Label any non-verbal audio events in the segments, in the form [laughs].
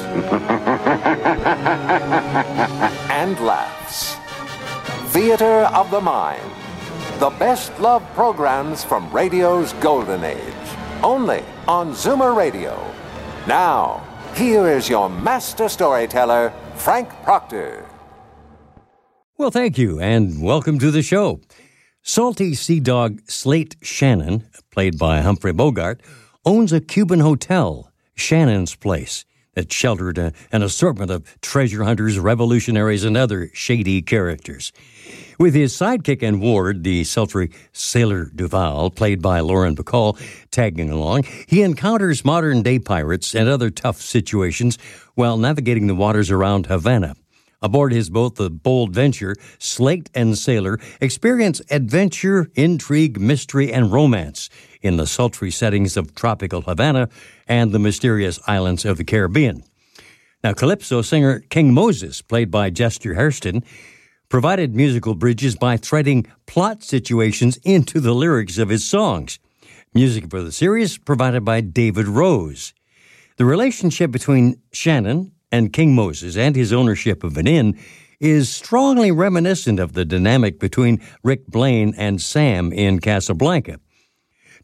[laughs] and laughs. Theater of the Mind. The best love programs from radio's golden age. Only on Zoomer Radio. Now, here is your master storyteller, Frank Proctor. Well, thank you, and welcome to the show. Salty Sea Dog Slate Shannon, played by Humphrey Bogart, owns a Cuban hotel, Shannon's Place, that sheltered a, an assortment of treasure hunters, revolutionaries, and other shady characters. With his sidekick and ward, the sultry Sailor Duval, played by Lauren Bacall, tagging along, he encounters modern day pirates and other tough situations while navigating the waters around Havana. Aboard his boat, the Bold Venture, Slate and Sailor experience adventure, intrigue, mystery, and romance in the sultry settings of tropical Havana and the mysterious islands of the Caribbean. Now, Calypso singer King Moses, played by Jester Hairston, provided musical bridges by threading plot situations into the lyrics of his songs. Music for the series provided by David Rose. The relationship between Shannon and King Moses and his ownership of an inn is strongly reminiscent of the dynamic between Rick Blaine and Sam in Casablanca.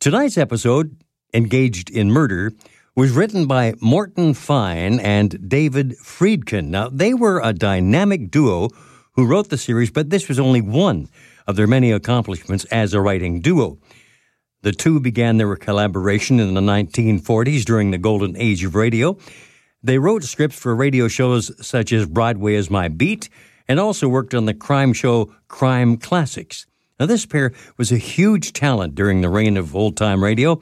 Tonight's episode, Engaged in Murder, was written by Morton Fine and David Friedkin. Now, they were a dynamic duo who wrote the series, but this was only one of their many accomplishments as a writing duo. The two began their collaboration in the 1940s during the golden age of radio. They wrote scripts for radio shows such as Broadway is My Beat and also worked on the crime show Crime Classics. Now, this pair was a huge talent during the reign of old time radio.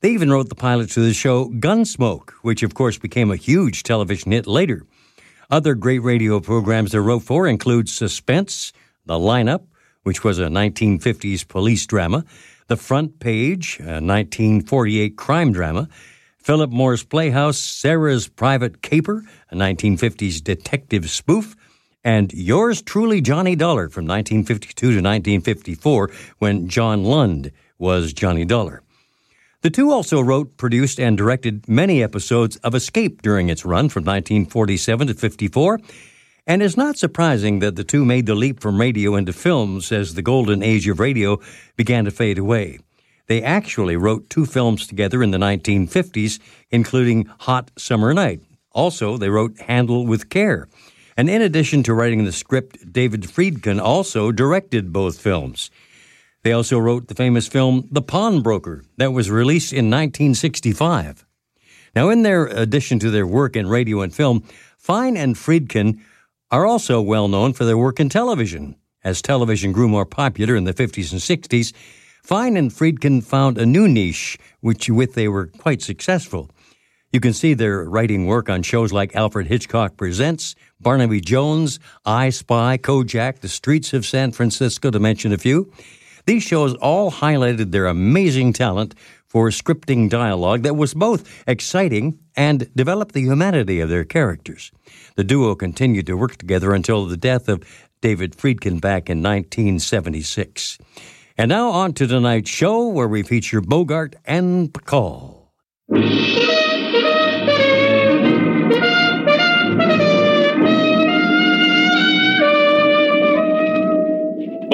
They even wrote the pilot to the show Gunsmoke, which of course became a huge television hit later. Other great radio programs they wrote for include Suspense, The Lineup, which was a 1950s police drama, The Front Page, a 1948 crime drama, Philip Morris Playhouse, Sarah's Private Caper, a 1950s detective spoof, and Yours Truly Johnny Dollar from 1952 to 1954 when John Lund was Johnny Dollar. The two also wrote, produced, and directed many episodes of Escape during its run from 1947 to 54, and it's not surprising that the two made the leap from radio into films as the golden age of radio began to fade away. They actually wrote two films together in the 1950s, including Hot Summer Night. Also, they wrote Handle with Care. And in addition to writing the script, David Friedkin also directed both films. They also wrote the famous film The Pawnbroker that was released in 1965. Now, in their addition to their work in radio and film, Fine and Friedkin are also well known for their work in television. As television grew more popular in the 50s and 60s, Fine and Friedkin found a new niche, which with they were quite successful. You can see their writing work on shows like Alfred Hitchcock Presents, Barnaby Jones, I Spy, Kojak, The Streets of San Francisco, to mention a few. These shows all highlighted their amazing talent for scripting dialogue that was both exciting and developed the humanity of their characters. The duo continued to work together until the death of David Friedkin back in 1976. And now on to tonight's show where we feature Bogart and Bacall.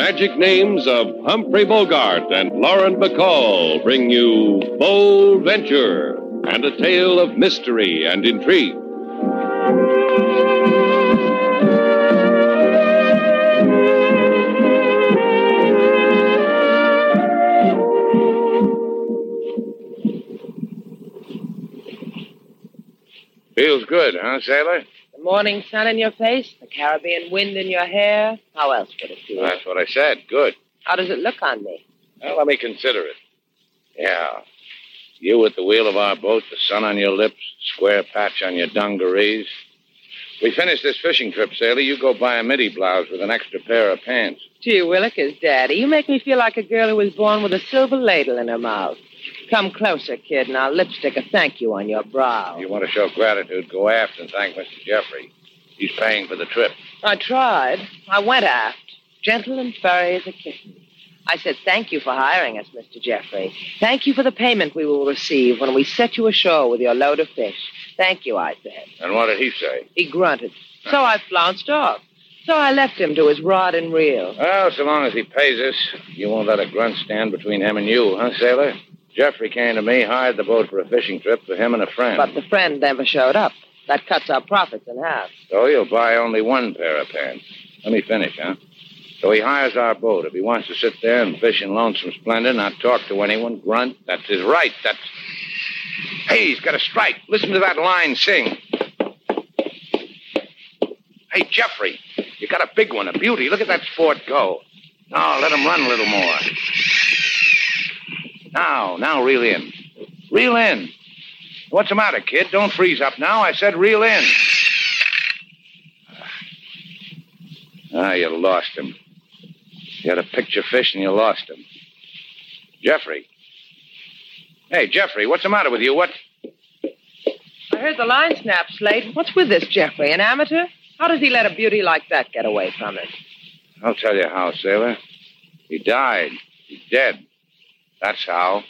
Magic names of Humphrey Bogart and Lauren Bacall bring you Bold Venture and a tale of mystery and intrigue. Feels good, huh, sailor? The morning sun in your face, the Caribbean wind in your hair. How else would it feel? That's what I said. Good. How does it look on me? Well, let me consider it. Yeah. You at the wheel of our boat, the sun on your lips, square patch on your dungarees. We finish this fishing trip, sailor. You go buy a midi blouse with an extra pair of pants. Gee willikers, Daddy, you make me feel like a girl who was born with a silver ladle in her mouth. Come closer, kid, and I'll lipstick a thank you on your brow. If you want to show gratitude, go aft and thank Mr. Jeffrey. He's paying for the trip. I tried. I went aft, gentle and furry as a kitten. I said, Thank you for hiring us, Mr. Jeffrey. Thank you for the payment we will receive when we set you ashore with your load of fish. Thank you, I said. And what did he say? He grunted. So I flounced off. So I left him to his rod and reel. Well, so long as he pays us, you won't let a grunt stand between him and you, huh, sailor? Jeffrey came to me, hired the boat for a fishing trip for him and a friend. But the friend never showed up. That cuts our profits in half. So he'll buy only one pair of pants. Let me finish, huh? So he hires our boat. If he wants to sit there and fish in Lonesome Splendor, not talk to anyone, grunt, that's his right. That's. Hey, he's got a strike. Listen to that line sing. Hey, Jeffrey, you got a big one, a beauty. Look at that sport go. Now, let him run a little more. Now, now, reel in. Reel in. What's the matter, kid? Don't freeze up now. I said reel in. Ah, you lost him. You had a picture fish and you lost him. Jeffrey. Hey, Jeffrey, what's the matter with you? What? I heard the line snap, Slate. What's with this, Jeffrey? An amateur? How does he let a beauty like that get away from him? I'll tell you how, sailor. He died. He's dead. That's how.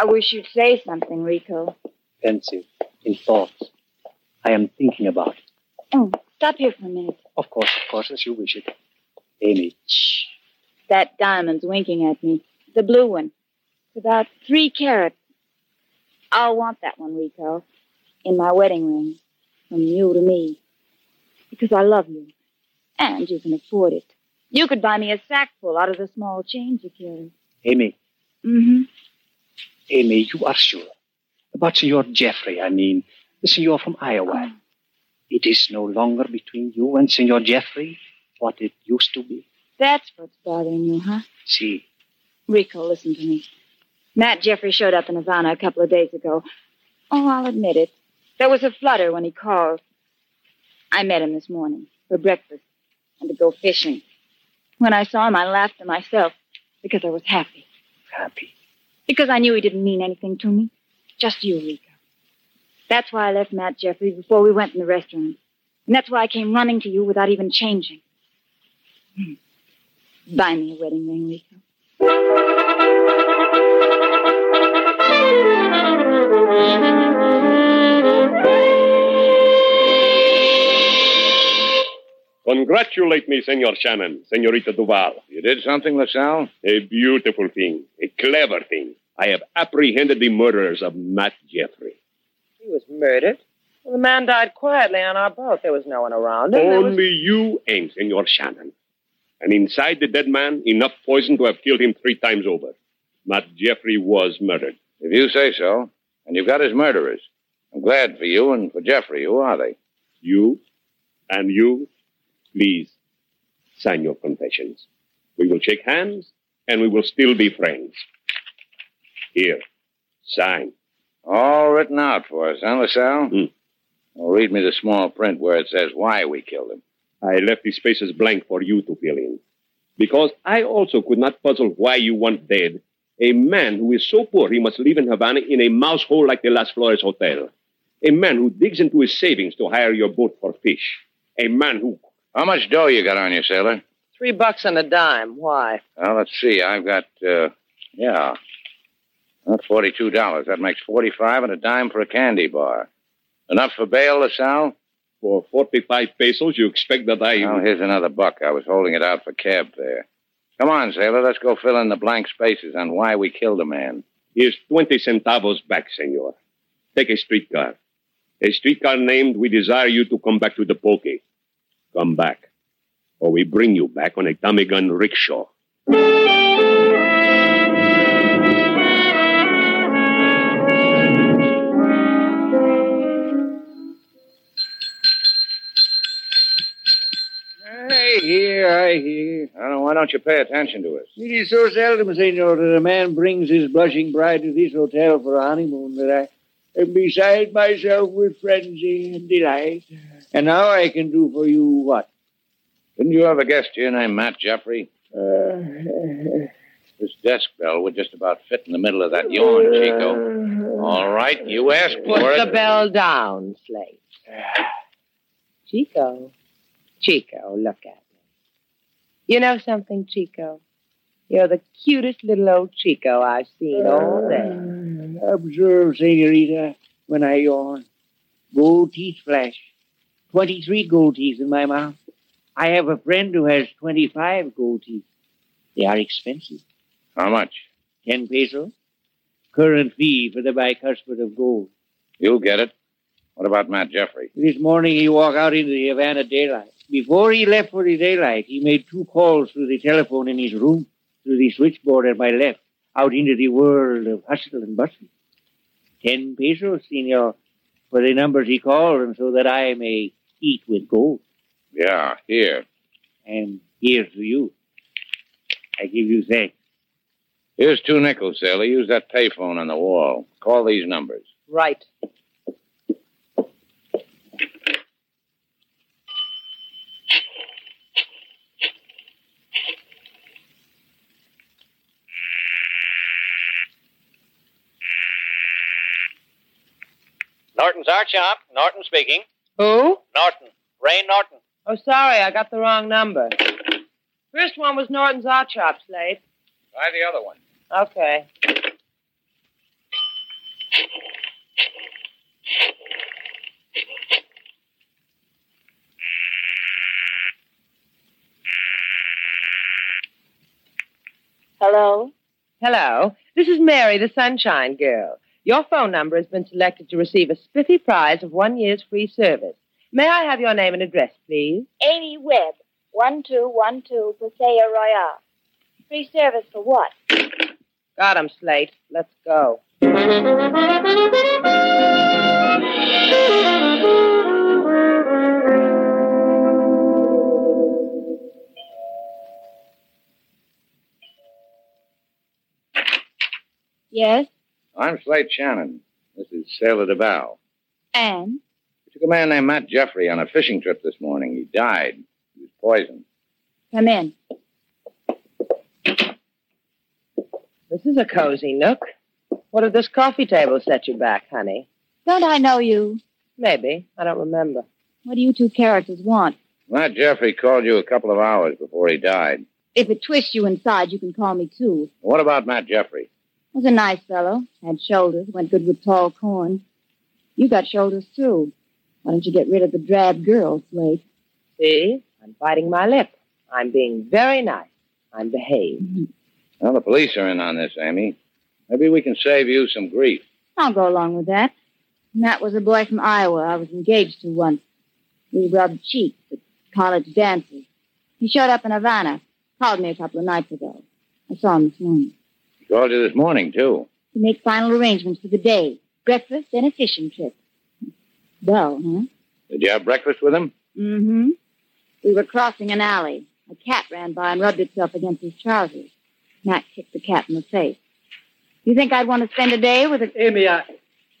I wish you'd say something, Rico. pensive, in thoughts. I am thinking about it. Oh, stop here for a minute. Of course, of course, as you wish it. Amy, Shh. That diamond's winking at me. The blue one. It's about three carat. I'll want that one, Rico. In my wedding ring. From you to me. Because I love you. And you can afford it. You could buy me a sackful out of the small change you carry. Amy, Mm-hmm. Amy, you are sure. About Senor Jeffrey, I mean, the senor from Iowa. It is no longer between you and Senor Jeffrey what it used to be. That's what's bothering you, huh? See, Rico, listen to me. Matt Jeffrey showed up in Havana a couple of days ago. Oh, I'll admit it. There was a flutter when he called. I met him this morning for breakfast and to go fishing. When I saw him, I laughed to myself because I was happy. happy. Because I knew he didn't mean anything to me. Just you, Rico. That's why I left Matt Jeffrey before we went in the restaurant. And that's why I came running to you without even changing. Hmm. Buy me a wedding ring, Rico. Congratulate me, Senor Shannon, Senorita Duval. You did something, LaSalle? A beautiful thing, a clever thing. I have apprehended the murderers of Matt Jeffrey. He was murdered. Well, the man died quietly on our boat. There was no one around him. There was- Only you and Senor Shannon. And inside the dead man, enough poison to have killed him three times over. Matt Jeffrey was murdered. If you say so. And you've got his murderers. I'm glad for you and for Jeffrey. Who are they? You and you, please sign your confessions. We will shake hands and we will still be friends. Here, sign. All written out for us, huh, LaSalle? Hmm. Well, read me the small print where it says why we killed him. I left the spaces blank for you to fill in. Because I also could not puzzle why you want dead a man who is so poor he must live in Havana in a mouse hole like the Las Flores Hotel. A man who digs into his savings to hire your boat for fish. A man who. How much dough you got on you, sailor? Three bucks and a dime. Why? Well, let's see. I've got, uh, yeah, that's forty-two dollars. That makes forty-five and a dime for a candy bar. Enough for bail, LaSalle? For 45 pesos, you expect that I. Well, here's another buck. I was holding it out for cab fare. Come on, sailor. Let's go fill in the blank spaces on why we killed a man. Here's 20 centavos back, senor. Take a streetcar. A streetcar named We Desire You to Come Back to the Poke. Come back. Or we bring you back on a Tommy gun rickshaw. I hear, I hear. I don't know, why don't you pay attention to us? It is so seldom, senor, that a man brings his blushing bride to this hotel for a honeymoon that I am beside myself with frenzy and delight. And now I can do for you what? Didn't you have a guest here named Matt Jeffrey? Uh, This desk bell would just about fit in the middle of that yawn, Chico. All right, you asked Put for the bell down, Slate. [sighs] Chico. Chico, look at me. You know something, Chico? You're the cutest little old Chico I've seen all uh, day. Observe, senorita, when I yawn. Gold teeth flash. Twenty-three gold teeth in my mouth. I have a friend who has twenty-five gold teeth. They are expensive. How much? Ten pesos. Current fee for the bicuspid of gold. You'll get it. What about Matt Jeffrey? This morning he walked out into the Havana daylight. Before he left for the daylight, he made two calls through the telephone in his room, through the switchboard at my left, out into the world of hustle and bustle. Ten pesos, senor, for the numbers he called, and so that I may eat with gold. Yeah, here. And here to you. I give you thanks. Here's two nickels, sailor. Use that payphone on the wall. Call these numbers. Right. Norton's Art Shop. Norton speaking. Who? Norton. Ray Norton. Oh, sorry, I got the wrong number. First one was Norton's Art Shop, Slate. Try the other one. Okay. Hello? Hello. This is Mary, the Sunshine Girl. Your phone number has been selected to receive a spiffy prize of one year's free service. May I have your name and address, please? Amy Webb, 1212 Paseo Royale. Free service for what? Got him, Slate. Let's go. Yes? I'm Slate Shannon. This is Sailor Duval. And? We took a man named Matt Jeffrey on a fishing trip this morning. He died. He was poisoned. Come in. This is a cozy nook. What did this coffee table set you back, honey? Don't I know you? Maybe. I don't remember. What do you two characters want? Matt Jeffrey called you a couple of hours before he died. If it twists you inside, you can call me too. What about Matt Jeffrey? Was a nice fellow. Had shoulders. Went good with tall corn. You got shoulders too. Why don't you get rid of the drab girl, Slate? See? I'm biting my lip. I'm being very nice. I'm behaved. Mm-hmm. Well, the police are in on this, Amy. Maybe we can save you some grief. I'll go along with that. Matt was a boy from Iowa I was engaged to once. We rubbed cheeks at college dances. He showed up in Havana. Called me a couple of nights ago. I saw him this morning. He called you this morning, too. To make final arrangements for the day. Breakfast and a fishing trip. Dull, huh? Did you have breakfast with him? Mm-hmm. We were crossing an alley. A cat ran by and rubbed itself against his trousers. Matt kicked the cat in the face. You think I'd want to spend a day with a... Amy, I...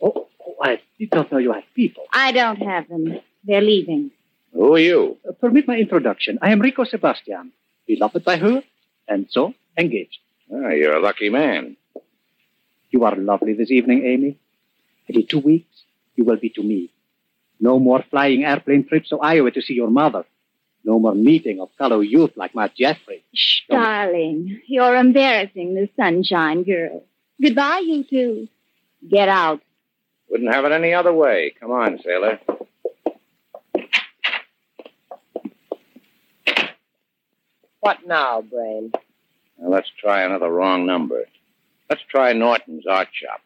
Oh, oh, I don't know you have people. I don't have them. They're leaving. Who are you? Uh, permit my introduction. I am Rico Sebastian, beloved by her, and so engaged. Ah, you're a lucky man. You are lovely this evening, Amy. And in two weeks, you will be to me. No more flying airplane trips to Iowa to see your mother. No more meeting of fellow youth like my Jeffrey. Shh, darling. You're embarrassing the sunshine girl. Goodbye, you two. Get out. Wouldn't have it any other way. Come on, sailor. What now, Brain? Now, let's try another wrong number. Let's try Norton's art shop.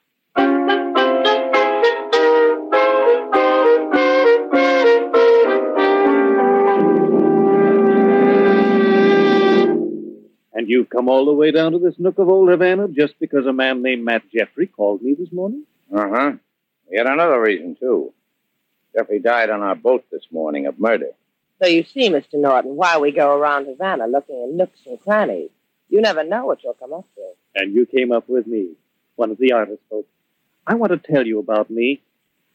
And you've come all the way down to this nook of old Havana just because a man named Matt Jeffrey called me this morning? Uh huh. Yet another reason, too. Jeffrey died on our boat this morning of murder. So you see, Mr. Norton, why we go around Havana looking in nooks and crannies. You never know what you'll come up with. And you came up with me, one of the artist folks. I want to tell you about me.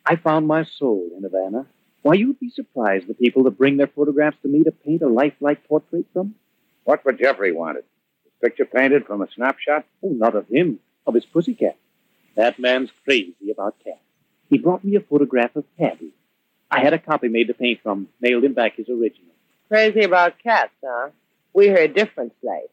I found my soul in Havana. Why, you'd be surprised the people that bring their photographs to me to paint a lifelike portrait from. What would Jeffrey wanted? His picture painted from a snapshot? Oh, not of him, of his pussycat. That man's crazy about cats. He brought me a photograph of Tabby. I had a copy made to paint from, mailed him back his original. Crazy about cats, huh? We heard different, Slate.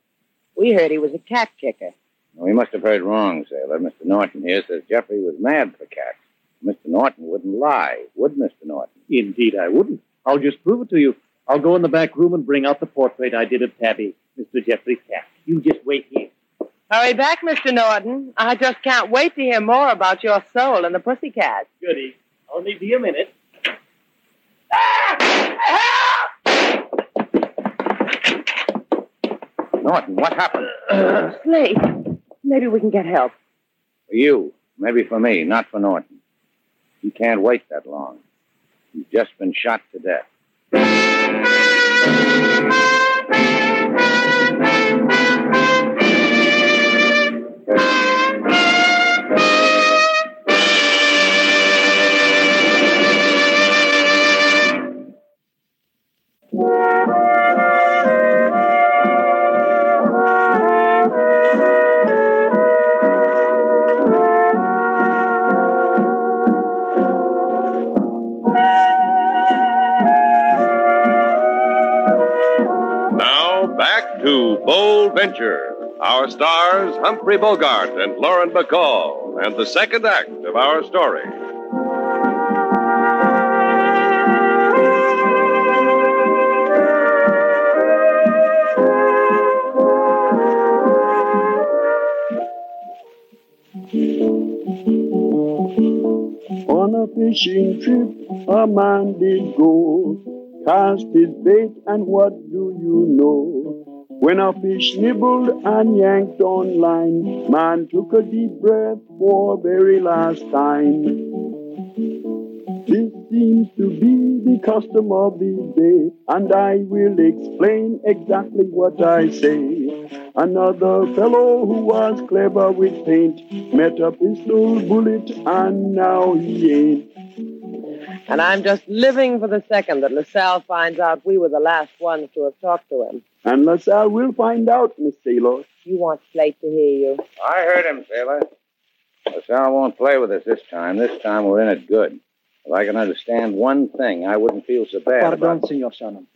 We heard he was a cat kicker. We must have heard wrong, sailor. Mr. Norton here says Jeffrey was mad for cats. Mr. Norton wouldn't lie, would Mr. Norton? Indeed, I wouldn't. I'll just prove it to you. I'll go in the back room and bring out the portrait I did of Tabby, Mr. Jeffrey's cat. You just wait here. Hurry back, Mr. Norton. I just can't wait to hear more about your soul and the pussycat. Goody. Only be a minute. Ah! Norton, what happened? Uh, Slate, maybe we can get help. For you. Maybe for me, not for Norton. He can't wait that long. He's just been shot to death. Bold Venture. Our stars, Humphrey Bogart and Lauren Bacall, and the second act of our story. On a fishing trip, a man did go, cast his bait, and what do you know? When a fish nibbled and yanked on line, man took a deep breath for very last time. This seems to be the custom of the day, and I will explain exactly what I say. Another fellow who was clever with paint met a pistol bullet, and now he ain't. And I'm just living for the second that LaSalle finds out we were the last ones to have talked to him. And LaSalle will find out, Miss Taylor. You want Slate to hear you. I heard him, sailor. LaSalle won't play with us this time. This time we're in it good. If I can understand one thing, I wouldn't feel so bad Pardon, about... Senor Shannon.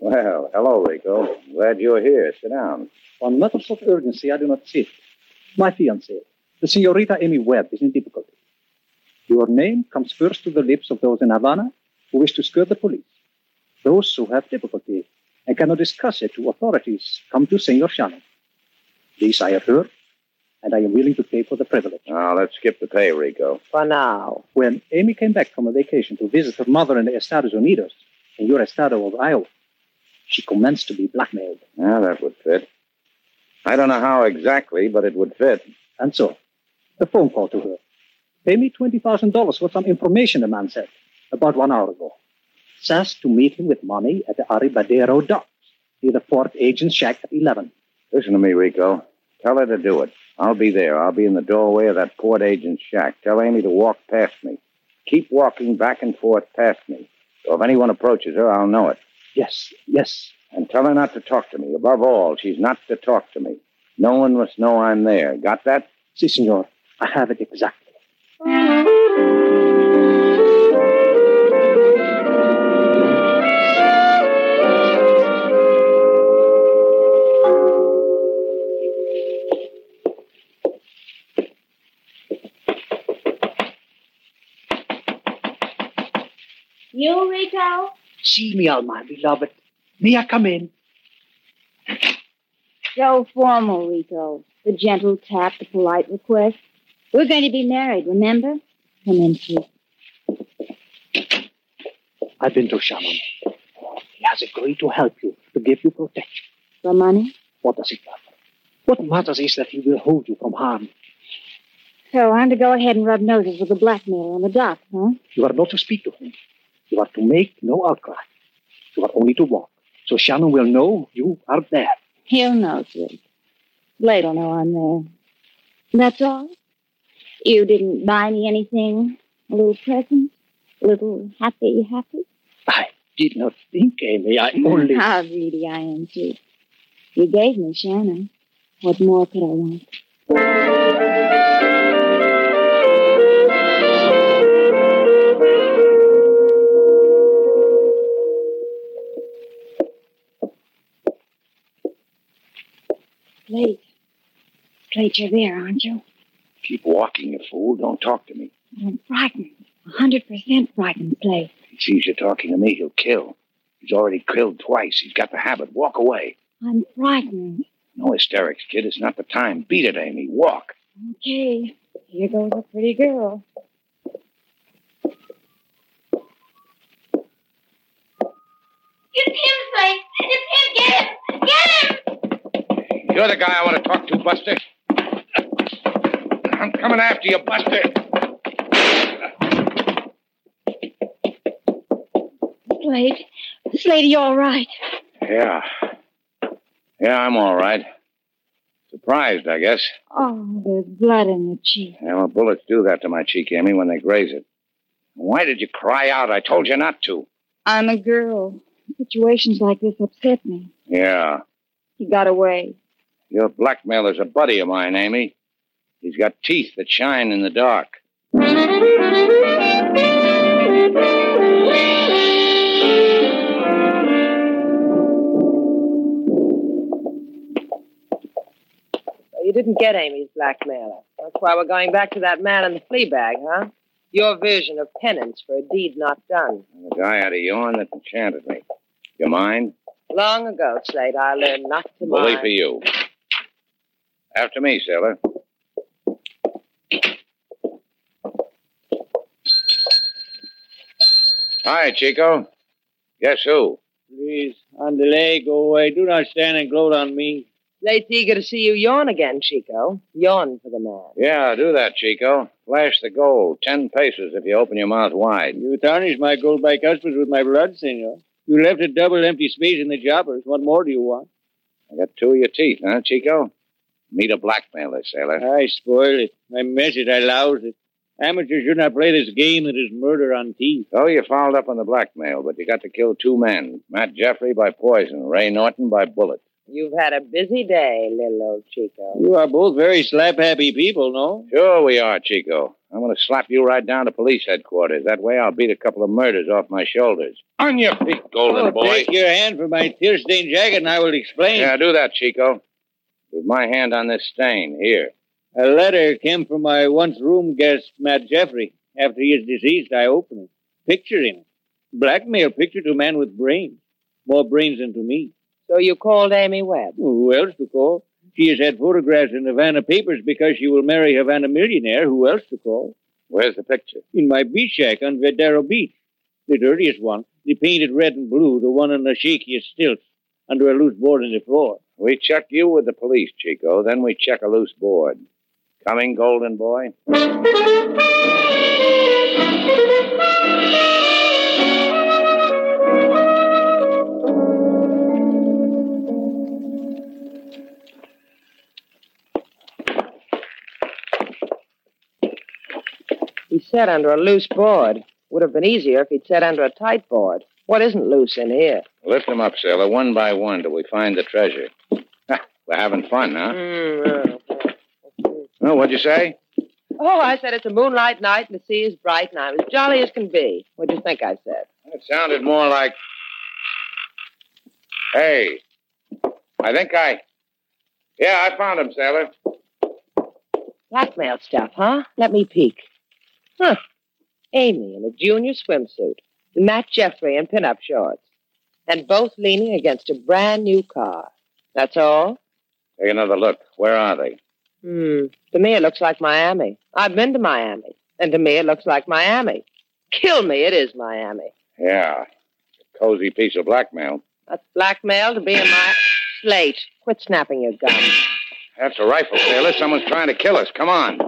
Well, hello, Rico. Glad you're here. Sit down. On matters of urgency, I do not sit. My fiancée, the Senorita Amy Webb, is in difficulty. Your name comes first to the lips of those in Havana who wish to skirt the police. Those who have difficulty and cannot discuss it to authorities come to Senor Shannon. This I have heard, and I am willing to pay for the privilege. Now, let's skip the pay, Rico. For now. When Amy came back from a vacation to visit her mother in the Estados Unidos, in your estado of Iowa, she commenced to be blackmailed. Yeah, that would fit. I don't know how exactly, but it would fit. And so, a phone call to her. Pay me $20,000 for some information, the man said, about one hour ago. Says to meet him with money at the Arribadero docks, near the port agent's shack at 11. Listen to me, Rico. Tell her to do it. I'll be there. I'll be in the doorway of that port agent's shack. Tell Amy to walk past me. Keep walking back and forth past me. So if anyone approaches her, I'll know it. Yes, yes. And tell her not to talk to me. Above all, she's not to talk to me. No one must know I'm there. Got that? Si, senor. I have it exactly. You, Rico? See me, all my beloved. May I come in? So formal, Rico. The gentle tap, the polite request. We're going to be married, remember? Come in, please. I've been to Shannon. He has agreed to help you, to give you protection. For money? What does it matter? What matters is that he will hold you from harm. So I'm to go ahead and rub noses with the blackmailer on the dock, huh? You are not to speak to him. You are to make no outcry. You are only to walk. So Shannon will know you are there. He'll know, sweet. Slate'll know I'm there. That's all? You didn't buy me anything? A little present? A little happy, happy? I did not think, Amy. I [laughs] only. How greedy I am, sweet. You gave me Shannon. What more could I want? Slate. Slate, you're there, aren't you? Keep walking, you fool. Don't talk to me. Mm, I'm frightened. A hundred percent frightened, Slate. He sees you talking to me, he'll kill. He's already killed twice. He's got the habit. Walk away. I'm frightened. No hysterics, kid. It's not the time. Beat it, Amy. Walk. Okay. Here goes a pretty girl. It's him, Slate. It's him. Get him. Get him. You're the guy I want to talk to, Buster. I'm coming after you, Buster. Slate. Slate, you all right? Yeah. Yeah, I'm all right. Surprised, I guess. Oh, there's blood in your cheek. Yeah, well, bullets do that to my cheek, Amy, when they graze it. Why did you cry out? I told you not to. I'm a girl. Situations like this upset me. Yeah. He got away. Your blackmailer's a buddy of mine, Amy. He's got teeth that shine in the dark. So you didn't get Amy's blackmailer. That's why we're going back to that man in the flea bag, huh? Your version of penance for a deed not done. The guy had a yawn that enchanted me. You mind? Long ago, Slate, I learned not to Bully mind. for you. After me, sailor. Hi, Chico. Guess who? Please, on the leg, go away. Do not stand and gloat on me. Slate's eager to see you yawn again, Chico. Yawn for the man. Yeah, do that, Chico. Flash the gold. Ten paces if you open your mouth wide. You tarnish my gold by customs with my blood, senor. You left a double empty space in the jobbers. What more do you want? I got two of your teeth, huh, Chico? Meet a blackmailer, sailor. I spoil it. I mess it. I louse it. Amateurs should not play this game that is murder on teeth. Oh, you fouled up on the blackmail, but you got to kill two men. Matt Jeffrey by poison, Ray Norton by bullet. You've had a busy day, little old Chico. You are both very slap-happy people, no? Sure we are, Chico. I'm going to slap you right down to police headquarters. That way I'll beat a couple of murders off my shoulders. On your feet, golden Oh, boy. Take your hand from my tear-stained jacket and I will explain. Yeah, do that, Chico. With my hand on this stain. Here. A letter came from my once room guest, Matt Jeffrey. After he is deceased, I open it. Picture him. Blackmail picture to a man with brains. More brains than to me. So you called Amy Webb? Who else to call? She has had photographs in Havana papers because she will marry Havana millionaire. Who else to call? Where's the picture? In my beach shack on Vedado Beach. The dirtiest one. The painted red and blue. The one on the shakiest stilts. Under a loose board in the floor. We check you with the police, Chico. Then we check a loose board. Coming, golden boy? He sat under a loose board. Would have been easier if he'd sat under a tight board. What isn't loose in here? Lift them up, sailor, one by one till we find the treasure. We're having fun, huh? Mm, Oh, what'd you say? Oh, I said it's a moonlight night and the sea is bright and I'm as jolly as can be. What'd you think I said? It sounded more like. Hey, I think I. Yeah, I found him, sailor. Blackmail stuff, huh? Let me peek. Huh. Amy in a junior swimsuit. Matt Jeffrey in pinup shorts. And both leaning against a brand new car. That's all? Take another look. Where are they? Hmm. To me, it looks like Miami. I've been to Miami. And to me, it looks like Miami. Kill me, it is Miami. Yeah. A cozy piece of blackmail. That's blackmail to be in my [coughs] slate. Quit snapping your gun. That's a rifle, sailor. Someone's trying to kill us. Come on.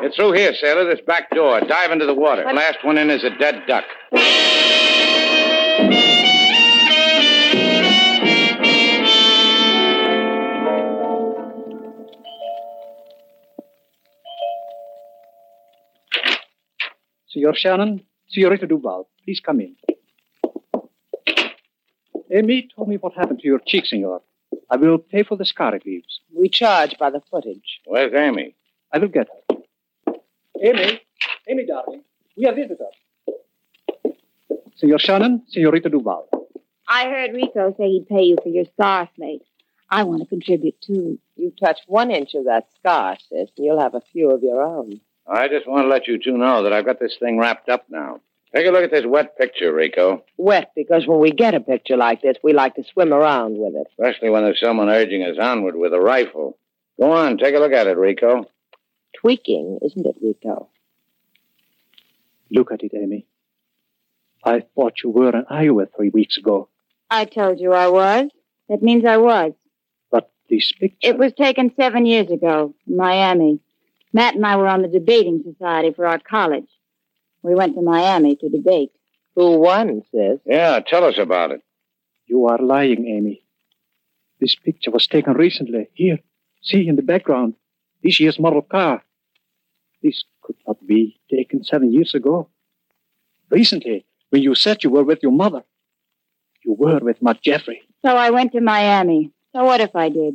Get through here, sailor. This back door. Dive into the water. Last one in is a dead duck. Senor Shannon, Senorita Duval, please come in. Amy told me what happened to your cheek, senor. I will pay for the scar it leaves. We charge by the footage. Where's Amy? I will get her. Amy, Amy, darling, we have visitors. Senor Shannon, Senorita Duval. I heard Rico say he'd pay you for your scar slate. I want to contribute too. You touch one inch of that scar, sis, and you'll have a few of your own. I just want to let you two know that I've got this thing wrapped up now. Take a look at this wet picture, Rico. Wet, because when we get a picture like this, we like to swim around with it. Especially when there's someone urging us onward with a rifle. Go on, take a look at it, Rico. Tweaking, isn't it, Rico? Look at it, Amy. I thought you were in Iowa three weeks ago. I told you I was. That means I was. But this picture. It was taken seven years ago in Miami. Matt and I were on the debating society for our college. We went to Miami to debate. Who won, sis? Yeah, tell us about it. You are lying, Amy. This picture was taken recently. Here, see in the background. This year's model car. This could not be taken seven years ago. Recently, when you said you were with your mother, you were with Matt Jeffrey. So I went to Miami. So what if I did?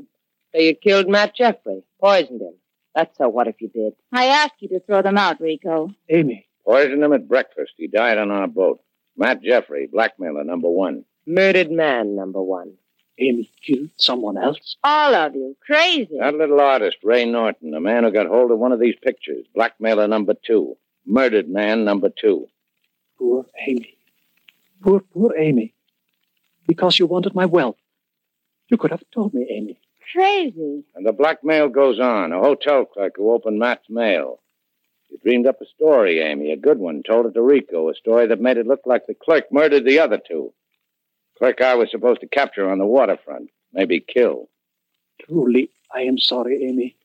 So you killed Matt Jeffrey, poisoned him. That's so what if you did? I asked you to throw them out, Rico. Amy. Poisoned him at breakfast. He died on our boat. Matt Jeffrey, blackmailer number one. Murdered man number one. Amy killed someone else? All of you. Crazy. That little artist, Ray Norton, a man who got hold of one of these pictures. Blackmailer number two. Murdered man number two. Poor Amy. Poor, poor Amy. Because you wanted my wealth. You could have told me, Amy. Crazy. And the blackmail goes on. A hotel clerk who opened Matt's mail. You dreamed up a story, Amy, a good one. Told it to Rico, a story that made it look like the clerk murdered the other two. Clerk I was supposed to capture on the waterfront, maybe kill. Truly, I am sorry, Amy.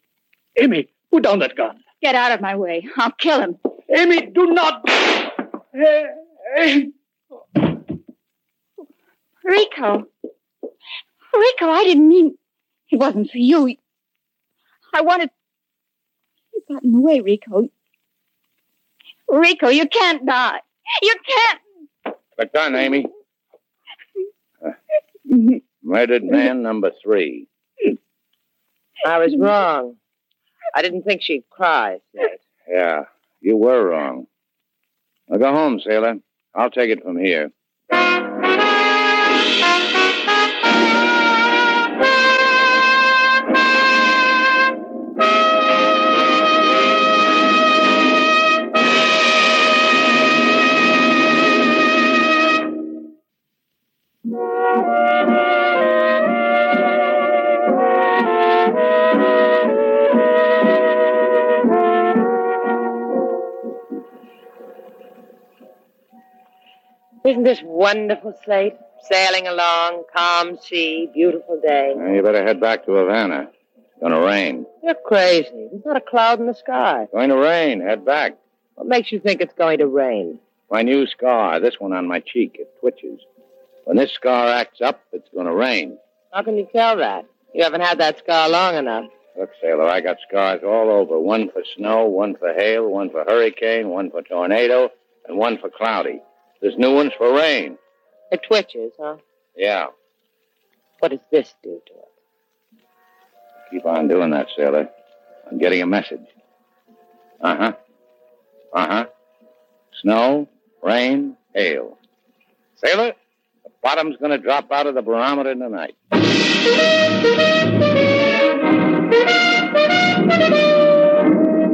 Amy, put down that gun. Get out of my way. I'll kill him. Amy, do not. Hey, Rico. Rico, I didn't mean it wasn't for you. I wanted. You got in the way, Rico. Rico, you can't die. You can't. Click on, Amy. Uh, [laughs] murdered man number three. I was wrong. I didn't think she'd cry, Slate. Yeah, you were wrong. Now go home, sailor. I'll take it from here. Isn't this wonderful, Slate? Sailing along, calm sea, beautiful day. Now, you better head back to Havana. It's gonna rain. You're crazy. There's not a cloud in the sky. Going to rain. Head back. What makes you think it's going to rain? My new scar, this one on my cheek, it twitches. When this scar acts up, it's gonna rain. How can you tell that? You haven't had that scar long enough. Look, sailor, I got scars all over. One for snow, one for hail, one for hurricane, one for tornado, and one for cloudy. There's new ones for rain. It twitches, huh? Yeah. What does this do to it? Keep on doing that, sailor. I'm getting a message. Uh huh. Uh huh. Snow, rain, hail. Sailor, the bottom's going to drop out of the barometer tonight.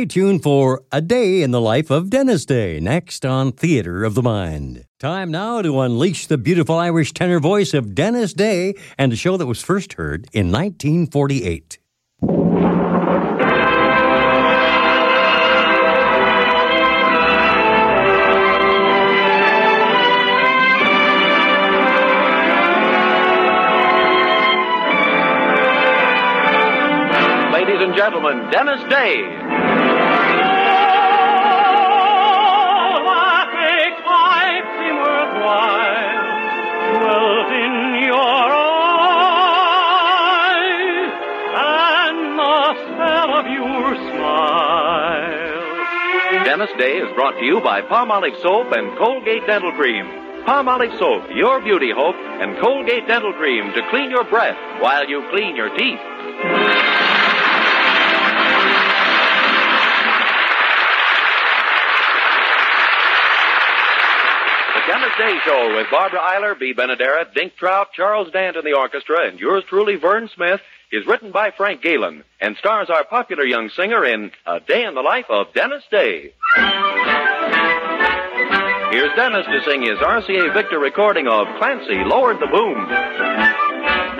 Stay tuned for A Day in the Life of Dennis Day, next on Theater of the Mind. Time now to unleash the beautiful Irish tenor voice of Dennis Day and a show that was first heard in 1948. Ladies and gentlemen, Dennis Day. Dennis Day is brought to you by Palmolive Soap and Colgate Dental Cream. Palmolive Soap, your beauty hope, and Colgate Dental Cream to clean your breath while you clean your teeth. Day Show with Barbara Eiler, Bea Benaderet, Dink Trout, Charles Dant in the orchestra, and yours truly, Vern Smith, is written by Frank Galen and stars our popular young singer in A Day in the Life of Dennis Day. Here's Dennis to sing his RCA Victor recording of Clancy Lowered the Boom.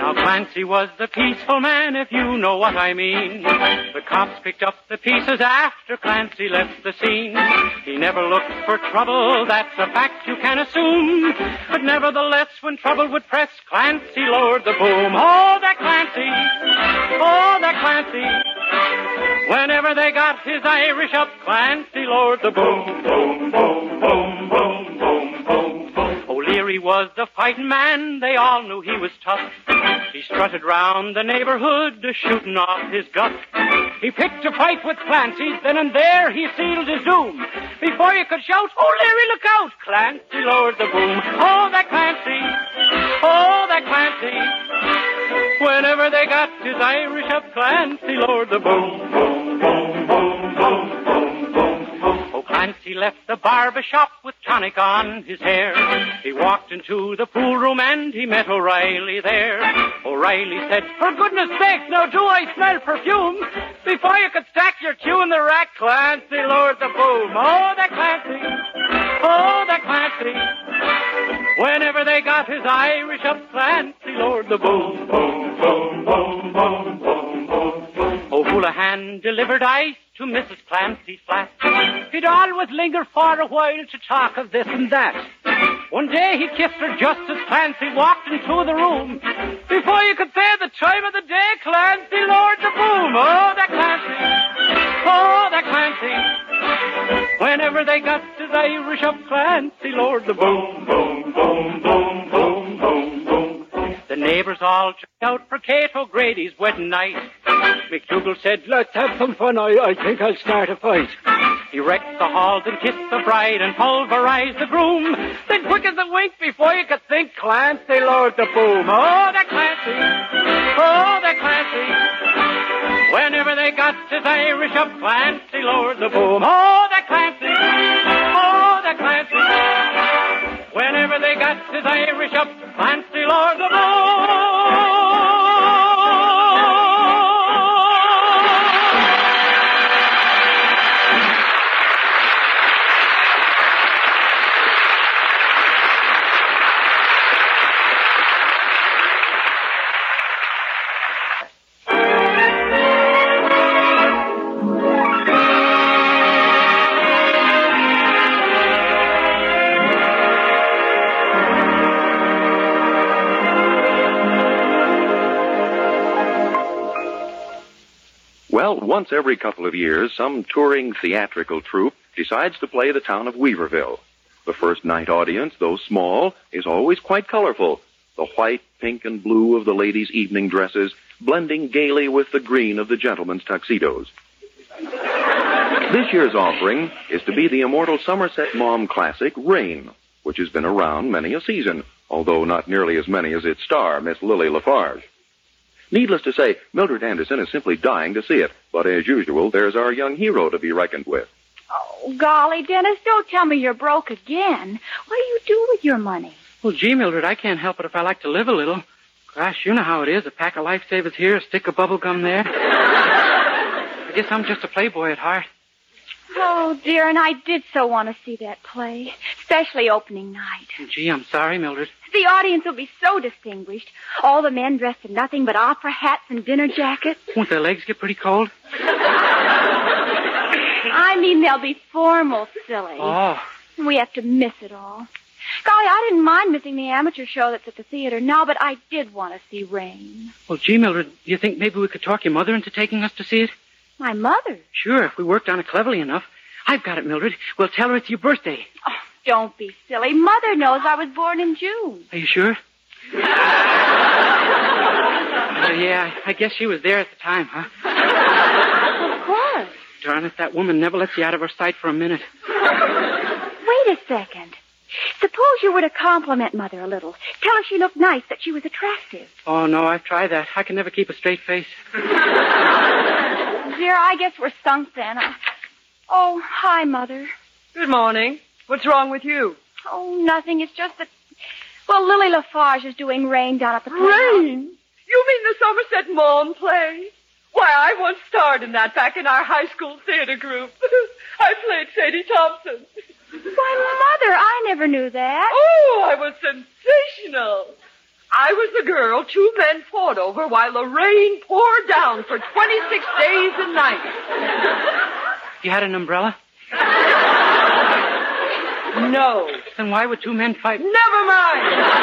Now Clancy was the peaceful man, if you know what I mean. The cops picked up the pieces after Clancy left the scene. He never looked for trouble, that's a fact you can assume. But nevertheless, when trouble would press, Clancy lowered the boom. Oh, that Clancy! Oh, that Clancy! Whenever they got his Irish up, Clancy lowered the boom, boom, boom, boom, boom, O'Leary was the fighting man, they all knew he was tough. He strutted round the neighborhood, shooting off his gut. He picked a fight with Clancy, then and there he sealed his doom. Before you could shout, oh Larry, look out! Clancy lowered the boom. Oh, that Clancy! Oh, that Clancy! Whenever they got his Irish up, Clancy lowered the boom, boom, boom, boom. Oh, Clancy left the barber shop with tonic on his hair. He walked into the pool room and he met O'Reilly there. O'Reilly said, For goodness sake, now do I smell perfume? Before you could stack your cue in the rack, Clancy lowered the boom. Oh, that Clancy! Oh, that Clancy! Whenever they got his Irish up, Clancy lowered the boom, boom, boom, boom, boom, boom, boom, boom. O'Houlihan delivered ice to Mrs. Clancy's flat. He'd always linger for a while to talk of this and that. One day he kissed her just as Clancy walked into the room. Before you could say the time of the day, Clancy lowered the boom. Oh, that Clancy! Oh, that Clancy! Whenever they got his Irish up, Clancy lowered the boom, boom, boom, boom, boom, boom, boom. The neighbors all checked out for Kate O'Grady's wedding night. McDougal said, let's have some fun. I, I think I'll start a fight. He wrecked the halls and kissed the bride and pulverized the groom. Then quick as a wink before you could think, Clancy lowered the boom. Oh, that Clancy! Oh, that Clancy! Whenever they got his Irish up, Clancy lowered the boom. Oh, that Clancy! Oh, that Clancy! Whenever they got his Irish up, Clancy lowered the boom. Well, once every couple of years, some touring theatrical troupe decides to play the town of Weaverville. The first night audience, though small, is always quite colorful. The white, pink, and blue of the ladies' evening dresses blending gaily with the green of the gentlemen's tuxedos. This year's offering is to be the immortal Somerset Maugham classic, Rain, which has been around many a season, although not nearly as many as its star, Miss Lily Lafarge. Needless to say, Mildred Anderson is simply dying to see it, but as usual, there's our young hero to be reckoned with. Oh, golly, Dennis, don't tell me you're broke again. What do you do with your money? Well, gee, Mildred, I can't help it if I like to live a little. Gosh, you know how it is. A pack of lifesavers here, a stick of bubble gum there. [laughs] I guess I'm just a playboy at heart. Oh, dear, and I did so want to see that play, especially opening night. Gee, I'm sorry, Mildred. The audience will be so distinguished. All the men dressed in nothing but opera hats and dinner jackets. Won't their legs get pretty cold? [laughs] I mean, they'll be formal, silly. Oh. We have to miss it all. Golly, I didn't mind missing the amateur show that's at the theater now, but I did want to see Rain. Well, gee, Mildred, do you think maybe we could talk your mother into taking us to see it? My mother? Sure, if we worked on it cleverly enough. I've got it, Mildred. We'll tell her it's your birthday. Oh, don't be silly. Mother knows I was born in June. Are you sure? uh, yeah, I guess she was there at the time, huh? Of course. Darn it, that woman never lets you out of her sight for a minute. Wait a second. Suppose you were to compliment Mother a little. Tell her she looked nice, that she was attractive. Oh, no, I've tried that. I can never keep a straight face. Dear, I guess we're sunk then. I... Oh, hi, Mother. Good morning. What's wrong with you? Oh, nothing. It's just that. Well, Lily Lafarge is doing rain down at the playhouse. Rain? You mean the Somerset Maugham play? Why, I once starred in that back in our high school theater group. [laughs] I played Sadie Thompson. Why, Mother, I never knew that. Oh, I was sensational. I was the girl two men fought over while the rain poured down for 26 days and nights. You had an umbrella? [laughs] No. Then why would two men fight? Never mind.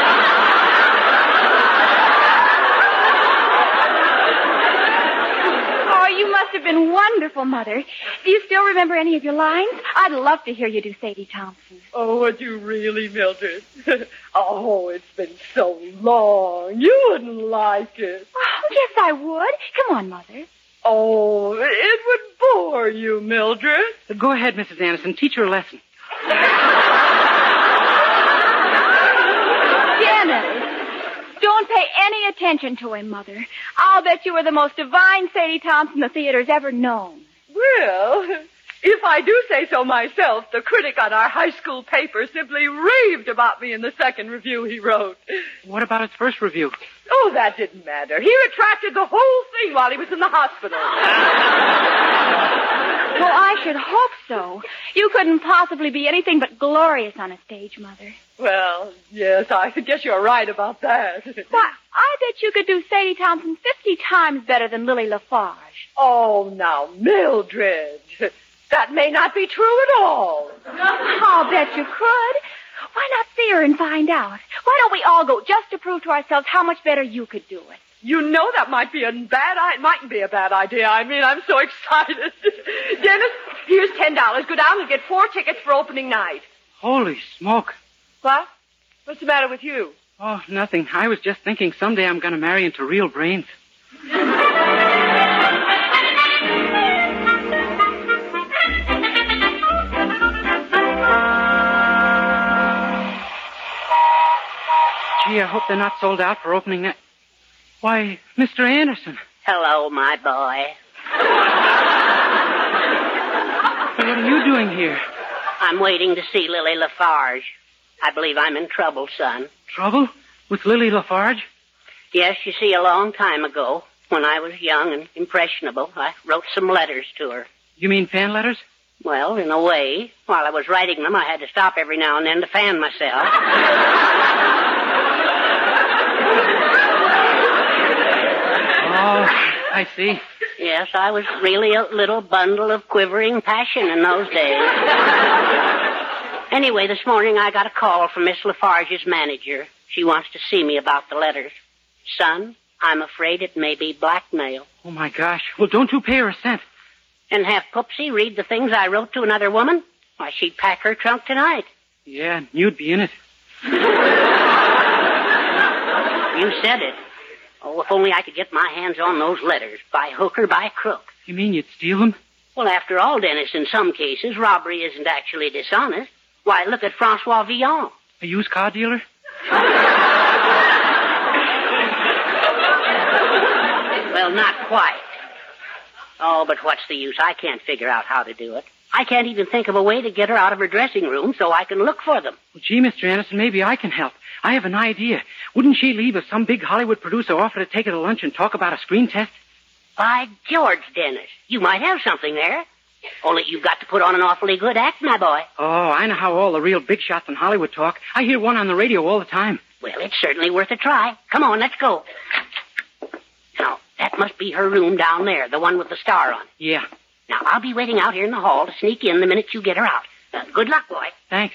Oh, you must have been wonderful, Mother. Do you still remember any of your lines? I'd love to hear you do Sadie Thompson. Oh, would you really, Mildred? [laughs] oh, it's been so long. You wouldn't like it. Oh, yes, I would. Come on, Mother. Oh, it would bore you, Mildred. Go ahead, Mrs. Anderson. Teach her a lesson. Dennis, don't pay any attention to him, Mother. I'll bet you were the most divine Sadie Thompson the theater's ever known. Well, if I do say so myself, the critic on our high school paper simply raved about me in the second review he wrote. What about his first review? Oh, that didn't matter. He retracted the whole thing while he was in the hospital. Well, I should hope so. You couldn't possibly be anything but glorious on a stage, Mother. Well, yes, I guess you're right about that. [laughs] Why, I bet you could do Sadie Thompson 50 times better than Lily Lafarge. Oh, now, Mildred. That may not be true at all. I'll bet you could. Why not see her and find out? Why don't we all go just to prove to ourselves how much better you could do it? You know that might be a bad I mightn't be a bad idea. I mean, I'm so [laughs] excited. Dennis, here's ten dollars. Go down and get four tickets for opening night. Holy smoke. What? What's the matter with you? Oh, nothing. I was just thinking someday I'm going to marry into real brains. Gee, I hope they're not sold out for opening night. Why, Mr. Anderson. Hello, my boy. What are you doing here? I'm waiting to see Lily Lafarge. I believe I'm in trouble, son. Trouble? With Lily Lafarge? Yes, you see, a long time ago, when I was young and impressionable, I wrote some letters to her. You mean fan letters? Well, in a way. While I was writing them, I had to stop every now and then to fan myself. Oh, I see. Yes, I was really a little bundle of quivering passion in those days. Anyway, this morning I got a call from Miss Lafarge's manager. She wants to see me about the letters. Son, I'm afraid it may be blackmail. Oh, my gosh. Well, don't you pay her a cent. And have Poopsie read the things I wrote to another woman? Why, she'd pack her trunk tonight. Yeah, and you'd be in it. [laughs] You said it. Oh, if only I could get my hands on those letters, by hook or by crook. You mean you'd steal them? Well, after all, Dennis, in some cases, robbery isn't actually dishonest. Why, look at Francois Villon. A used car dealer? Well, not quite. Oh, but what's the use? I can't figure out how to do it. I can't even think of a way to get her out of her dressing room so I can look for them. Well, gee, Mr. Anderson, maybe I can help. I have an idea. Wouldn't she leave if some big Hollywood producer offered to take her to lunch and talk about a screen test? By George, Dennis, you might have something there. Only you've got to put on an awfully good act, my boy. Oh, I know how all the real big shots in Hollywood talk. I hear one on the radio all the time. Well, it's certainly worth a try. Come on, let's go. Now, that must be her room down there, the one with the star on. Yeah. Now, I'll be waiting out here in the hall to sneak in the minute you get her out. Uh, good luck, boy. Thanks.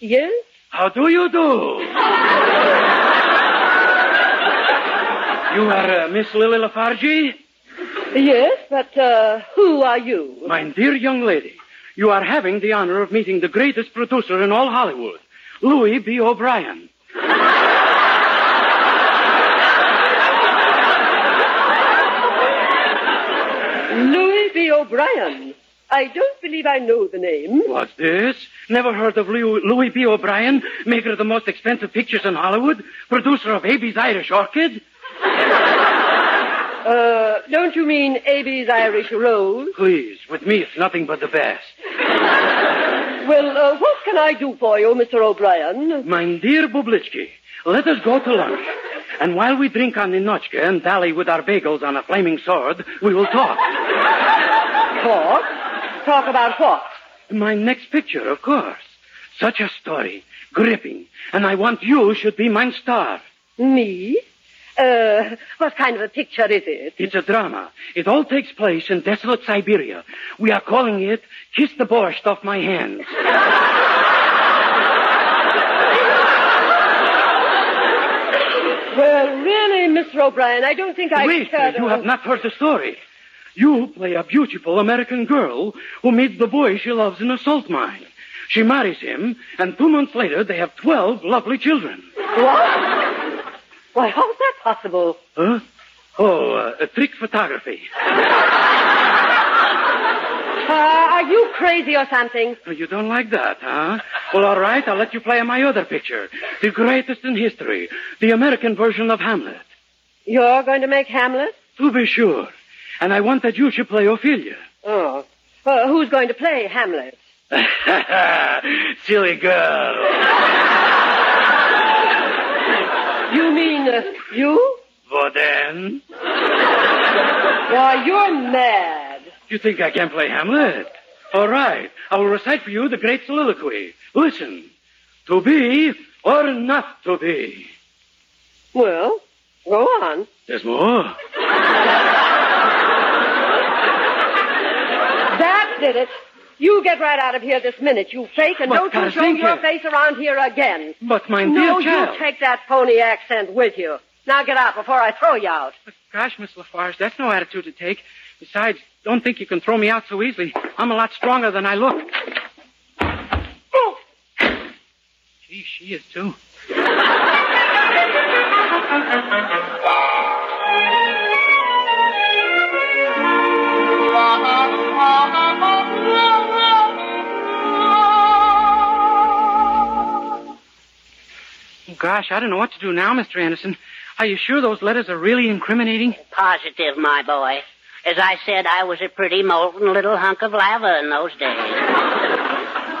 Yes? How do you do? [laughs] you are uh, Miss Lily Lafarge? Yes, but uh, who are you? My dear young lady, you are having the honor of meeting the greatest producer in all Hollywood, Louis B. O'Brien. Louis B. O'Brien. I don't believe I know the name. What's this? Never heard of Louis B. O'Brien, maker of the most expensive pictures in Hollywood, producer of Abe's Irish Orchid? Uh, don't you mean Abe's Irish Rose? Please, with me it's nothing but the best. [laughs] Well, uh, what can I do for you, Mr. O'Brien? My dear Bublitsky, let us go to lunch. And while we drink on the notchka and dally with our bagels on a flaming sword, we will talk. Talk? Talk about what? My next picture, of course. Such a story. Gripping. And I want you should be my star. Me? Uh, what kind of a picture is it? It's a drama. It all takes place in desolate Siberia. We are calling it Kiss the Borscht Off My Hands. Well, really, Mr. O'Brien, I don't think I Wait, you have not heard the story. You play a beautiful American girl who meets the boy she loves in a salt mine. She marries him, and two months later they have twelve lovely children. What? Why, how's that possible? Huh? Oh, uh, a trick photography. Uh, are you crazy or something? Oh, You don't like that, huh? Well, all right, I'll let you play on my other picture. The greatest in history. The American version of Hamlet. You're going to make Hamlet? To be sure. And I want that you should play Ophelia. Oh. Uh, who's going to play Hamlet? [laughs] Silly girl. You mean uh, you? Then, Why, you're mad. you think I can't play Hamlet? All right, I will recite for you the great soliloquy. Listen. To be or not to be. Well, go on. There's more. That did it. You get right out of here this minute, you fake, and But, don't you show your face around here again. But, my no, dear child. you take that phony accent with you. Now get out before I throw you out. But Gosh, Miss Lafarge, that's no attitude to take. Besides, don't think you can throw me out so easily. I'm a lot stronger than I look. Oh! Gee, she is too. [laughs] Gosh, I don't know what to do now, Mr. Anderson. Are you sure those letters are really incriminating? Positive, my boy. As I said, I was a pretty molten little hunk of lava in those days.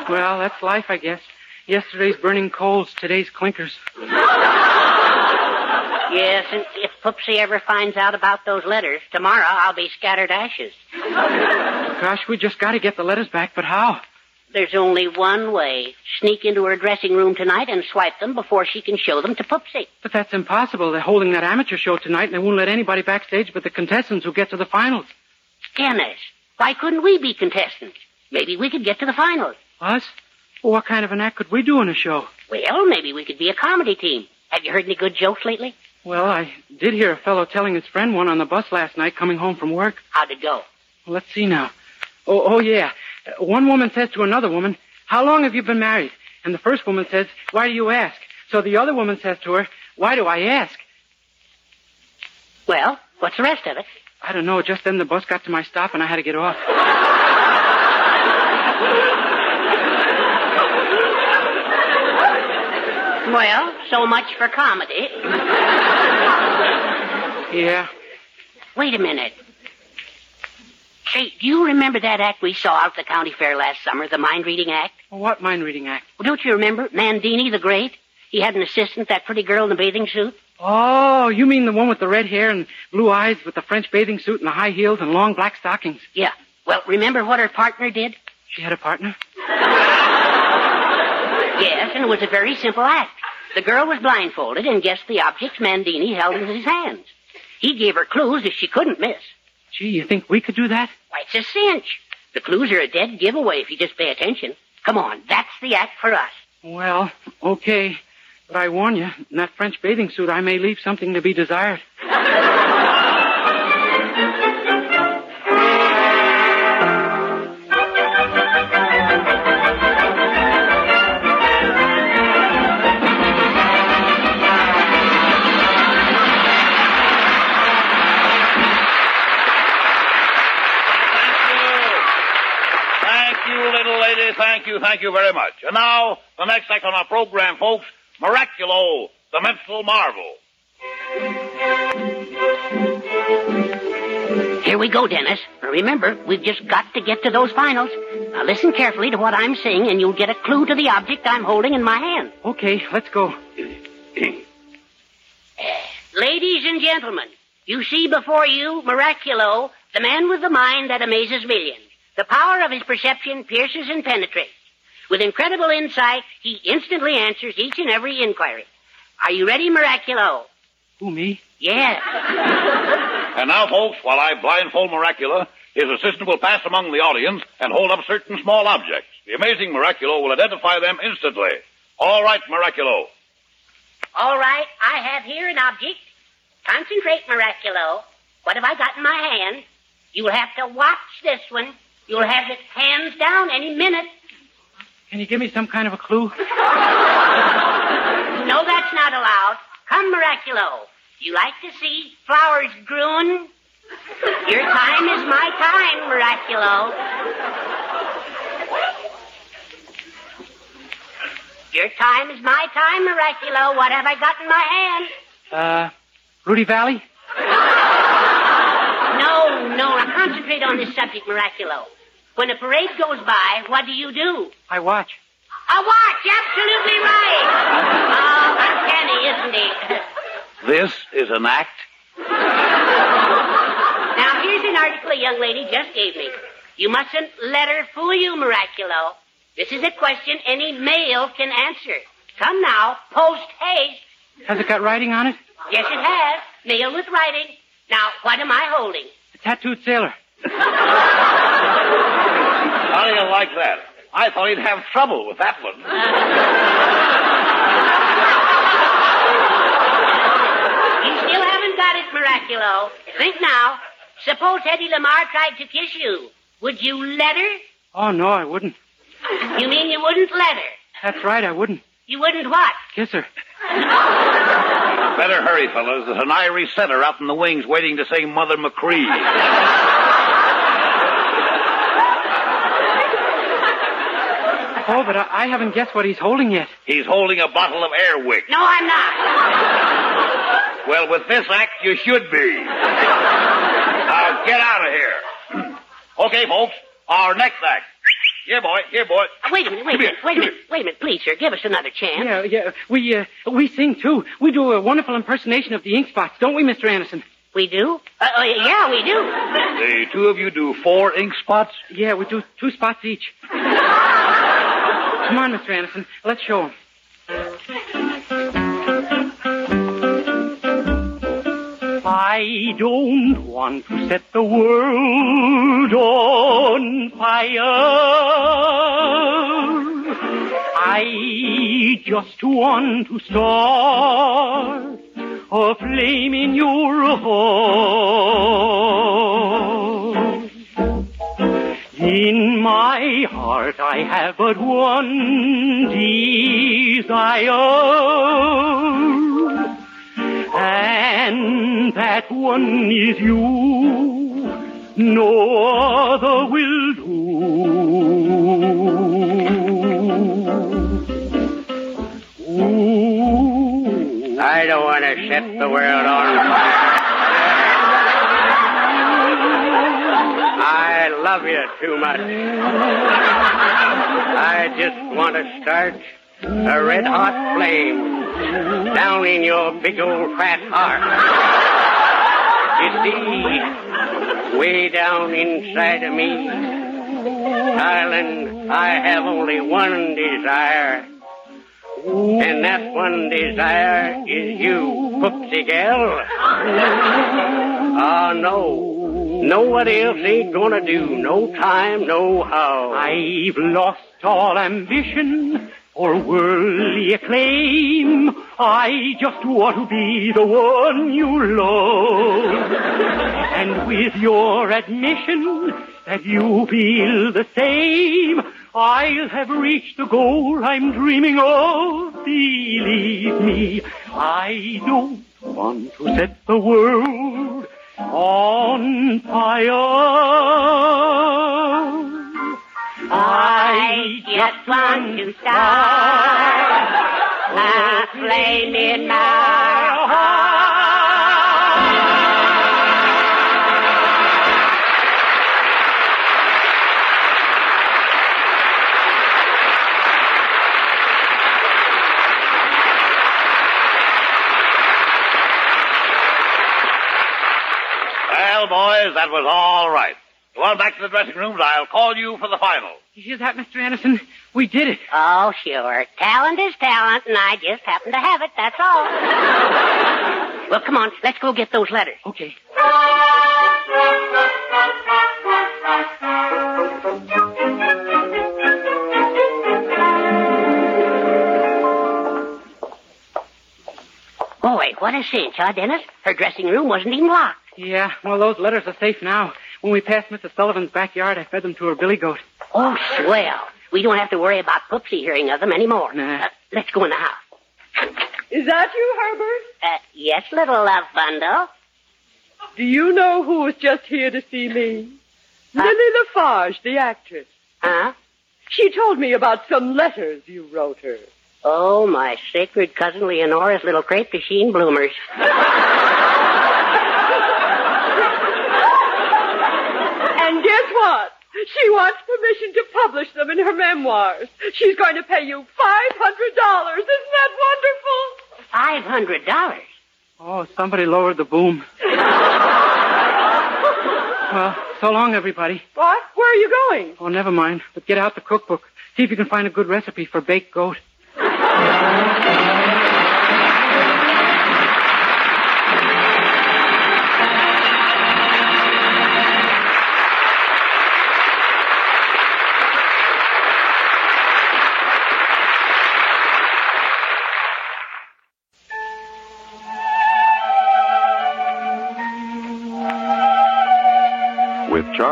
Well, that's life, I guess. Yesterday's burning coals, today's clinkers. Yes, and if Poopsie ever finds out about those letters, tomorrow I'll be scattered ashes. Gosh, we just got to get the letters back, but how? There's only one way. Sneak into her dressing room tonight and swipe them before she can show them to Poopsie. But that's impossible. They're holding that amateur show tonight, and they won't let anybody backstage but the contestants who get to the finals. Dennis, why couldn't we be contestants? Maybe we could get to the finals. Us? Well, what kind of an act could we do in a show? Well, maybe we could be a comedy team. Have you heard any good jokes lately? Well, I did hear a fellow telling his friend one on the bus last night coming home from work. How'd it go? Well, let's see now. Oh, oh yeah. Uh, One woman says to another woman, How long have you been married? And the first woman says, Why do you ask? So the other woman says to her, Why do I ask? Well, what's the rest of it? I don't know. Just then the bus got to my stop and I had to get off. Well, so much for comedy. Yeah. Wait a minute. Say, do you remember that act we saw out at the county fair last summer, the mind reading act? What mind reading act? Well, don't you remember Mandini the Great? He had an assistant, that pretty girl in the bathing suit. Oh, you mean the one with the red hair and blue eyes with the French bathing suit and the high heels and long black stockings? Yeah. Well, remember what her partner did? She had a partner? Yes, and it was a very simple act. The girl was blindfolded and guessed the objects Mandini held in his hands. He gave her clues that she couldn't miss. Gee, you think we could do that? Why, it's a cinch. The clues are a dead giveaway if you just pay attention. Come on, that's the act for us. Well, okay. But I warn you, in that French bathing suit, I may leave something to be desired. [laughs] you, thank you very much. And now, the next act on our program, folks, Miraculo, the mental marvel. Here we go, Dennis. Remember, we've just got to get to those finals. Now listen carefully to what I'm saying, and you'll get a clue to the object I'm holding in my hand. Okay, let's go. Ladies and gentlemen, you see before you Miraculo, the man with the mind that amazes millions. The power of his perception pierces and penetrates. With incredible insight, he instantly answers each and every inquiry. Are you ready, Miraculo? Who, me? Yes. [laughs] And now, folks, while I blindfold Miraculo, his assistant will pass among the audience and hold up certain small objects. The amazing Miraculo will identify them instantly. All right, Miraculo. All right, I have here an object. Concentrate, Miraculo. What have I got in my hand? You will have to watch this one. You'll have it hands down any minute. Can you give me some kind of a clue? [laughs] No, that's not allowed. Come, Miraculo. You like to see flowers growing? Your time is my time, Miraculo. Your time is my time, Miraculo. What have I got in my hand? Uh, Rudy Vallee? [laughs] No, no. Now concentrate on this subject, Miraculo. When a parade goes by, what do you do? I watch. I watch, absolutely right. Oh, uncanny, isn't he? [laughs] This is an act. Now, here's an article a young lady just gave me. You mustn't let her fool you, Miraculo. This is a question any male can answer. Come now, post haste. Has it got writing on it? Yes, it has. Male with writing. Now, what am I holding? A tattooed sailor. [laughs] How do you like that? I thought he'd have trouble with that one. You still haven't got it, Miraculo. Think now. Suppose Hedy Lamarr tried to kiss you. Would you let her? Oh, no, I wouldn't. You mean you wouldn't let her? That's right, I wouldn't. You wouldn't what? Kiss her. Better hurry, fellas. There's an Irish setter out in the wings waiting to say Mother Machree. Oh, but I, I haven't guessed what he's holding yet. He's holding a bottle of Airwick. No, I'm not. Well, with this act, you should be. Now, get out of here. [clears throat] Okay, folks, our next act. Here, boy. Here, boy. Uh, wait a minute, wait a minute, wait a minute, wait a minute, please, sir. Give us another chance. Yeah, yeah. We, uh, we sing too. We do a wonderful impersonation of the ink spots, don't we, Mr. Anderson? We do? Uh, uh, yeah, we do. The two of you do four ink spots? Yeah, we do two spots each. [laughs] Come on, Mr. Anderson. Let's show him. I don't want to set the world on fire. I just want to start a flame in your heart. In my heart I have but one desire, and that one is you. No other will do. I don't want to set the world on fire. Love you too much. I just want to start a red hot flame down in your big old fat heart. You see, way down inside of me, darling, I have only one desire. And that one desire is you, Poopsie gal. Ah, no. Nobody else ain't gonna do. No time, no how. I've lost all ambition for worldly acclaim. I just want to be the one you love. And with your admission that you feel the same, I'll have reached the goal I'm dreaming of. Believe me, I don't want to set the world on fire. I just want to start a flame in my Well, boys, that was all right. Go on back to the dressing rooms. I'll call you for the final. You hear that, Mr. Anderson? We did it. Oh, sure. Talent is talent, and I just happen to have it, that's all. well, come on, let's go get those letters. Okay. Boy, what a cinch, huh, Dennis? Her dressing room wasn't even locked. Yeah, well, those letters are safe now. When we passed Mrs. Sullivan's backyard, I fed them to her billy goat. Oh, swell. We don't have to worry about Poopsie hearing of them anymore. Nah. Uh, let's go in the house. Is that you, Herbert? Uh, yes, little love bundle. Do you know who was just here to see me? Lily Lafarge, the actress. Huh? She told me about some letters you wrote her. Oh, my sacred cousin Leonora's little crepe de chine bloomers. [laughs] And guess what? She wants permission to publish them in her memoirs. She's going to pay you $500. Isn't that wonderful? Five hundred dollars. Oh, somebody lowered the boom. [laughs] well, so long, everybody. What? Where are you going? Oh, never mind. But get out the cookbook. See if you can find a good recipe for baked goat. [laughs]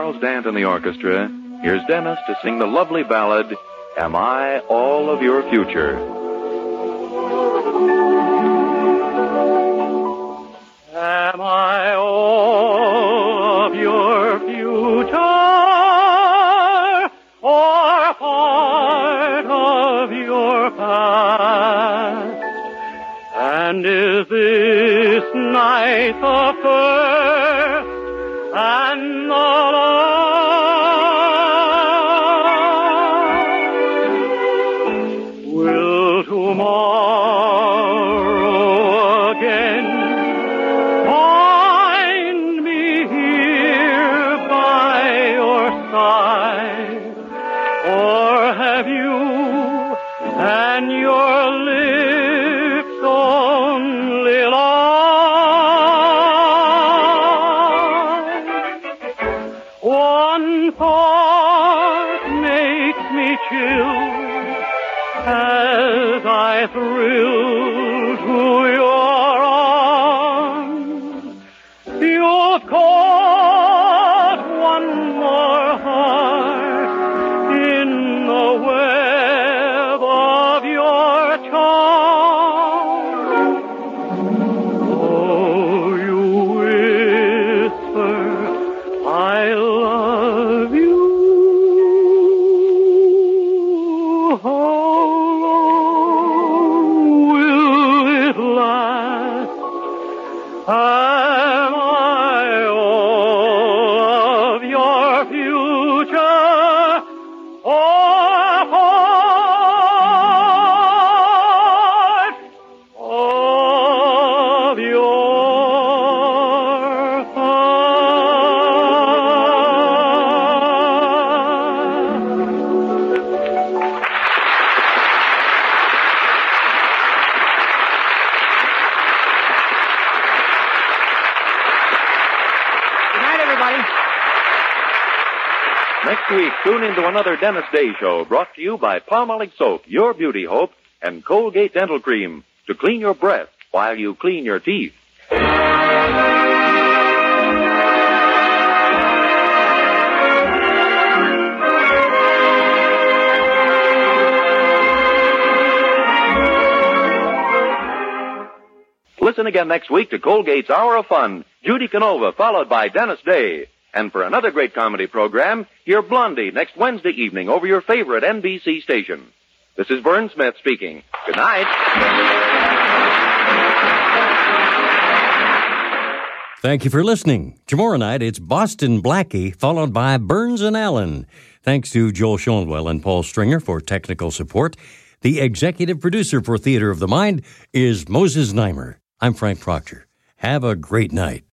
Charles Dant and the orchestra, here's Dennis to sing the lovely ballad, Am I All of Your Future? Another Dennis Day Show brought to you by Palmolive Soap, Your Beauty Hope, and Colgate Dental Cream to clean your breath while you clean your teeth. Listen again next week to Colgate's Hour of Fun, Judy Canova, followed by Dennis Day. And for another great comedy program, hear Blondie next Wednesday evening over your favorite NBC station. This is Vern Smith speaking. Good night. Thank you for listening. Tomorrow night, it's Boston Blackie, followed by Burns and Allen. Thanks to Joel Schoenwell and Paul Stringer for technical support. The executive producer for Theater of the Mind is Moses Znaimer. I'm Frank Proctor. Have a great night.